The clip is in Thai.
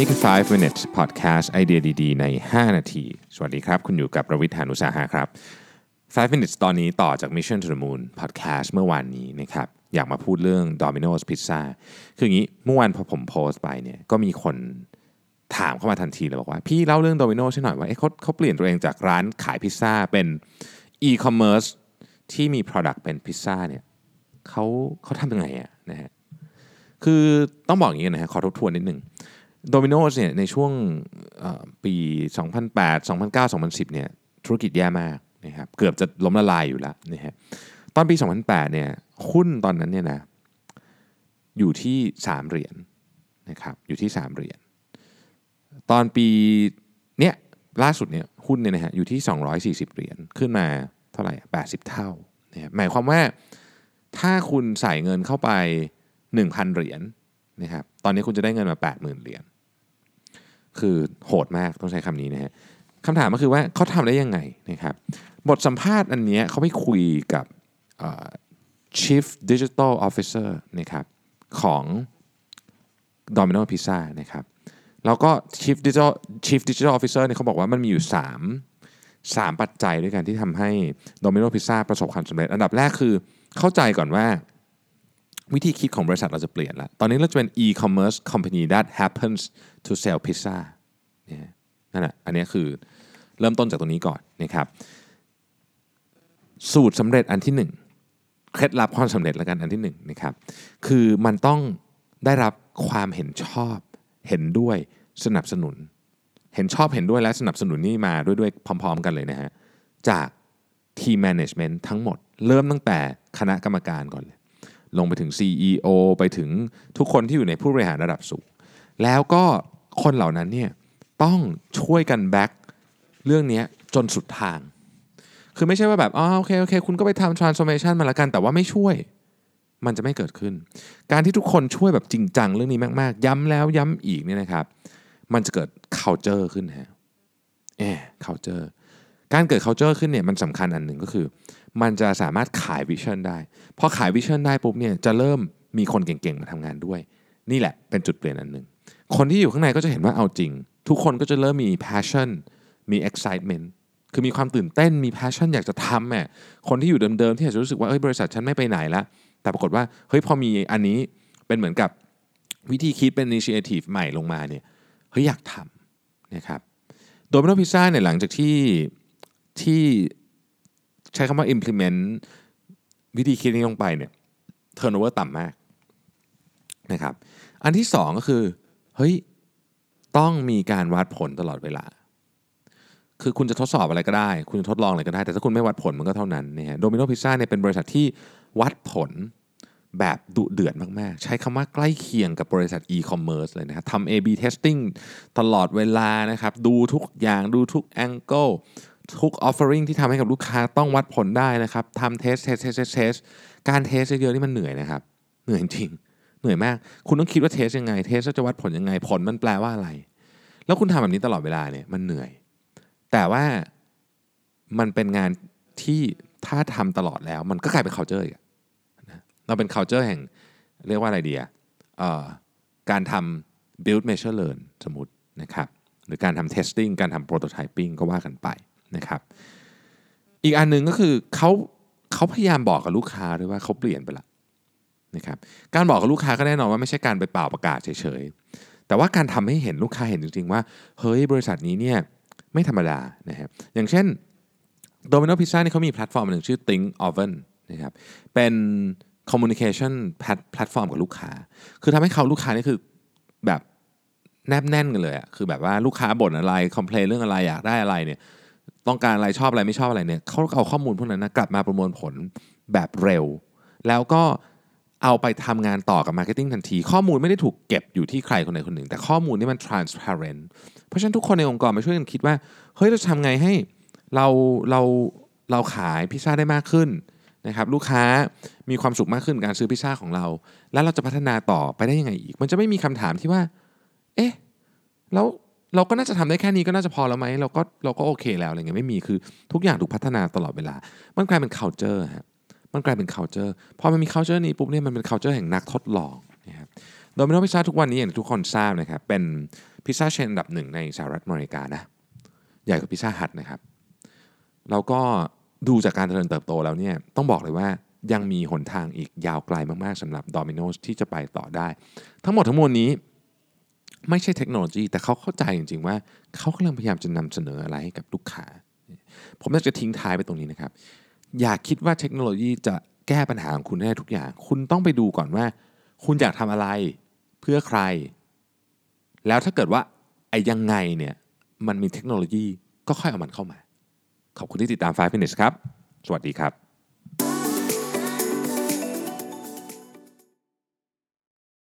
นี่คือ 5 minutes podcast ไอเดียดีๆ ใน 5 นาที สวัสดีครับ คุณอยู่กับประวิทยานุสาหะครับ 5 minutes ตอนนี้ต่อจาก Mission to the Moon podcast เมื่อวานนี้นะครับ อยากมาพูดเรื่อง Domino's Pizza คืออย่างนี้ เมื่อวานพอผมโพสต์ไปเนี่ย ก็มีคนถามเข้ามาทันทีเลยบอกว่า พี่เล่าเรื่อง Domino's ให้หน่อยว่าเอ๊ะเขาเขาเปลี่ยนตัวเองจากร้านขายพิซซ่าเป็น e-commerce ที่มี product เป็นพิซซ่าเนี่ยเขาเขาทำยังไงอะนะฮะ คือต้องบอกอย่างนี้นะฮะ ขอทบทวนนิดนึง โดมิโนสเนี่ยในช่วงเอ่อปี 2008 2009 2010เนี่ยธุรกิจแย่มากนะครับเกือบจะล้มละลายอยู่แล้วนะฮะตอนปี 2008เนี่ยหุ้นตอนนั้นเนี่ยนะอยู่ที่ 3 เหรียญนะครับอยู่ที่ 3 เหรียญตอนปีเนี้ยล่าสุดเนี่ยหุ้นเนี่ยนะฮะอยู่ที่ 240 เหรียญขึ้นมาเท่าไหร่ 80 เท่านะหมายความว่าถ้าคุณใส่เงินเข้าไป 1,000 เหรียญ นะครับตอนนี้คุณจะได้เงินมา 80,000 เหรียญคือโหดมากต้องใช้คำนี้นะฮะคำถามก็คือว่าเขาทำได้ยังไงนะครับบทสัมภาษณ์อันนี้เขาไปคุยกับ Chief Digital Officer นะครับของ Domino Pizza นะครับแล้วก็ Chief Digital Chief Digital Officer เนี่ยเขาบอกว่ามันมีอยู่ 3 3 ปัจจัยด้วยกันที่ทำให้ Domino Pizza ประสบความสำเร็จ อันดับแรกคือเข้าใจก่อนว่า วิธีคิดของบริษัทเราจะเปลี่ยนละตอนนี้เราจะเป็น e-commerce company that happens to sell pizza เนี่ยนั่นแหละอันนี้คือเริ่มต้นจากตรงนี้ก่อนนะครับ สูตรสำเร็จอันที่หนึ่งเคล็ดลับความสำเร็จล้วกันอันที่หนึ่งนะครับ คือมันต้องได้รับความเห็นชอบ เห็นด้วยสนับสนุน เห็นชอบเห็นด้วยและสนับสนุนนี่มาด้วยด้วยพร้อม ๆ กันเลยนะฮะจากทีมแมネจเมนต์ทั้งหมด เริ่มตั้งแต่คณะกรรมการก่อนเลย ลงไปถึง CEO ไปถึงทุกคนที่อยู่ในผู้บริหารระดับสูง แล้วก็คนเหล่านั้นเนี่ยต้องช่วยกันแบ็กเรื่องนี้จนสุดทาง คือไม่ใช่ว่าแบบอ๋อโอเคโอเค คุณก็ไปทำ transformation มาละกัน แต่ว่าไม่ช่วย มันจะไม่เกิดขึ้น การที่ทุกคนช่วยแบบจริงจังเรื่องนี้มากๆ ย้ำแล้วย้ำอีกเนี่ยนะครับ มันจะเกิด culture ขึ้นฮะเออ culture การเกิด culture ขึ้นเนี่ยมันสำคัญอันหนึ่งก็คือ มันจะสามารถขายวิชั่นได้พอขายวิชั่นได้ปุ๊บเนี่ยจะเริ่มมีคนเก่งๆมาทำงานด้วย นี่แหละเป็นจุดเปลี่ยนอันหนึ่งคนที่อยู่ข้างในก็จะเห็นว่าเอาจริง ทุกคนก็จะเริ่มมี passion มี excitement คือมีความตื่นเต้นมี passion อยากจะทำอะคนที่อยู่เดิมๆที่อาจจะรู้สึกว่าเอ้ยบริษัทฉันไม่ไปไหนละแต่ปรากฏว่าเฮ้ยพอมีอันนี้เป็นเหมือนกับวิธีคิดเป็น initiative ใหม่ลงมาเนี่ยเฮ้ยอยากทำนะครับโดมิโนพิซซ่าเนี่ยหลังจากที่ที่ ใช้คำว่า implement วิธีคิดนี้ลงไปเนี่ย turnover ต่ำมากนะครับ อันที่สองก็คือ เฮ้ย ต้องมีการวัดผลตลอดเวลา คือคุณจะทดสอบอะไรก็ได้ คุณจะทดลองอะไรก็ได้ แต่ถ้าคุณไม่วัดผลมันก็เท่านั้นนะฮะ Domino Pizza เนี่ยเป็นบริษัทที่วัดผลแบบดุเดือดมากๆ ใช้คำว่าใกล้เคียงกับบริษัท e-commerce เลยนะครับทำ A/B testing ตลอดเวลานะครับ ดูทุกอย่างดูทุก angle ทุก offering ที่ทำให้กับลูกค้าต้องวัดผลได้นะครับทำ test test test test test การ test เยอะๆนี่มันเหนื่อยนะครับ เหนื่อยจริง เหนื่อยมาก คุณต้องคิดว่า test ยังไง test จะวัดผลยังไง ผลมันแปลว่าอะไร แล้วคุณทำแบบนี้ตลอดเวลาเนี่ยมันเหนื่อย แต่ว่ามันเป็นงานที่ถ้าทำตลอดแล้วมันก็กลายเป็น culture อีกเราเป็น culture แห่งเรียกว่าอะไรดีอะการทำ build measure learn สมมตินะครับ หรือการทำ testing การทำ prototyping ก็ว่ากันไป นะครับ อีกอันหนึ่งก็คือเขาเขาพยายามบอกกับลูกค้าด้วยว่าเขาเปลี่ยนไปละนะครับการบอกกับลูกค้าก็แน่นอนว่าไม่ใช่การไปป่าวประกาศเฉยๆ แต่ว่าการทำให้เห็นลูกค้าเห็นจริงๆว่าเฮ้ยบริษัทนี้เนี่ยไม่ธรรมดานะครับอย่างเช่น Domino Pizza นี่เขามีแพลตฟอร์มหนึ่งชื่อ Think Oven นะครับเป็น communication แพลตฟอร์มกับลูกค้า คือทำให้เขาลูกค้านี่คือแบบแนบแน่นกันเลยอะคือแบบว่าลูกค้าบ่นอะไร complain เรื่องอะไรอยากได้อะไรเนี่ย ต้องการอะไรชอบอะไรไม่ชอบอะไรเนี่ยเขาเอาข้อมูลพวกนั้นนะกลับมาประมวลผลแบบเร็ว แล้วก็เอาไปทำงานต่อกับ marketing ทันที ข้อมูลไม่ได้ถูกเก็บอยู่ที่ใครคนใดคนหนึ่ง แต่ข้อมูลนี่มัน transparent เพราะฉะนั้นทุกคนในองค์กรมาช่วยกันคิดว่า เฮ้ย เราทำไงให้เราเราเราขายพิซซ่าได้มากขึ้นนะครับลูกค้ามีความสุขมากขึ้นการซื้อพิซซ่าของเรา แล้วเราจะพัฒนาต่อไปได้ยังไงอีก มันจะไม่มีคำถามที่ว่า เอ๊ะแล้ว เราก็น่าจะทำได้แค่นี้ก็น่าจะพอแล้วไหมเราก็เราก็โอเคแล้วอะไรเงี้ยไม่มีคือทุกอย่างถูกพัฒนาตลอดเวลา มันกลายเป็น culture ฮะมันกลายเป็น culture พอมันมี culture นี้ปุ๊บเนี่ยมันเป็น culture แห่งนักทดลองนะครับโดมิโนพิซซ่าทุกวันนี้อย่างทุกคนทราบนะครับเป็นพิซซ่าเชนอันดับหนึ่งในสหรัฐอเมริกานะใหญ่กว่าพิซซ่าฮัทนะครับแล้วก็ดูจากการเจริญเติบโตแล้วเนี่ยต้องบอกเลยว่ายังมีหนทางอีกยาวไกลมากๆสำหรับโดมิโนที่จะไปต่อได้ ทั้งหมดทั้งมวลนี้ ไม่ใช่เทคโนโลยี แต่เขาเข้าใจจริงๆว่าเขากำลังพยายามจะนำเสนออะไรให้กับลูกค้า ผมอยากจะทิ้งท้ายไปตรงนี้นะครับ อย่าคิดว่าเทคโนโลยีจะแก้ปัญหาของคุณได้ทุกอย่าง คุณต้องไปดูก่อนว่า คุณอยากทำอะไรเพื่อใคร แล้วถ้าเกิดว่าไอ้ยังไงเนี่ยมันมีเทคโนโลยีก็ค่อยเอามันเข้ามา ขอบคุณที่ติดตาม5 minutes ครับ สวัสดีครับ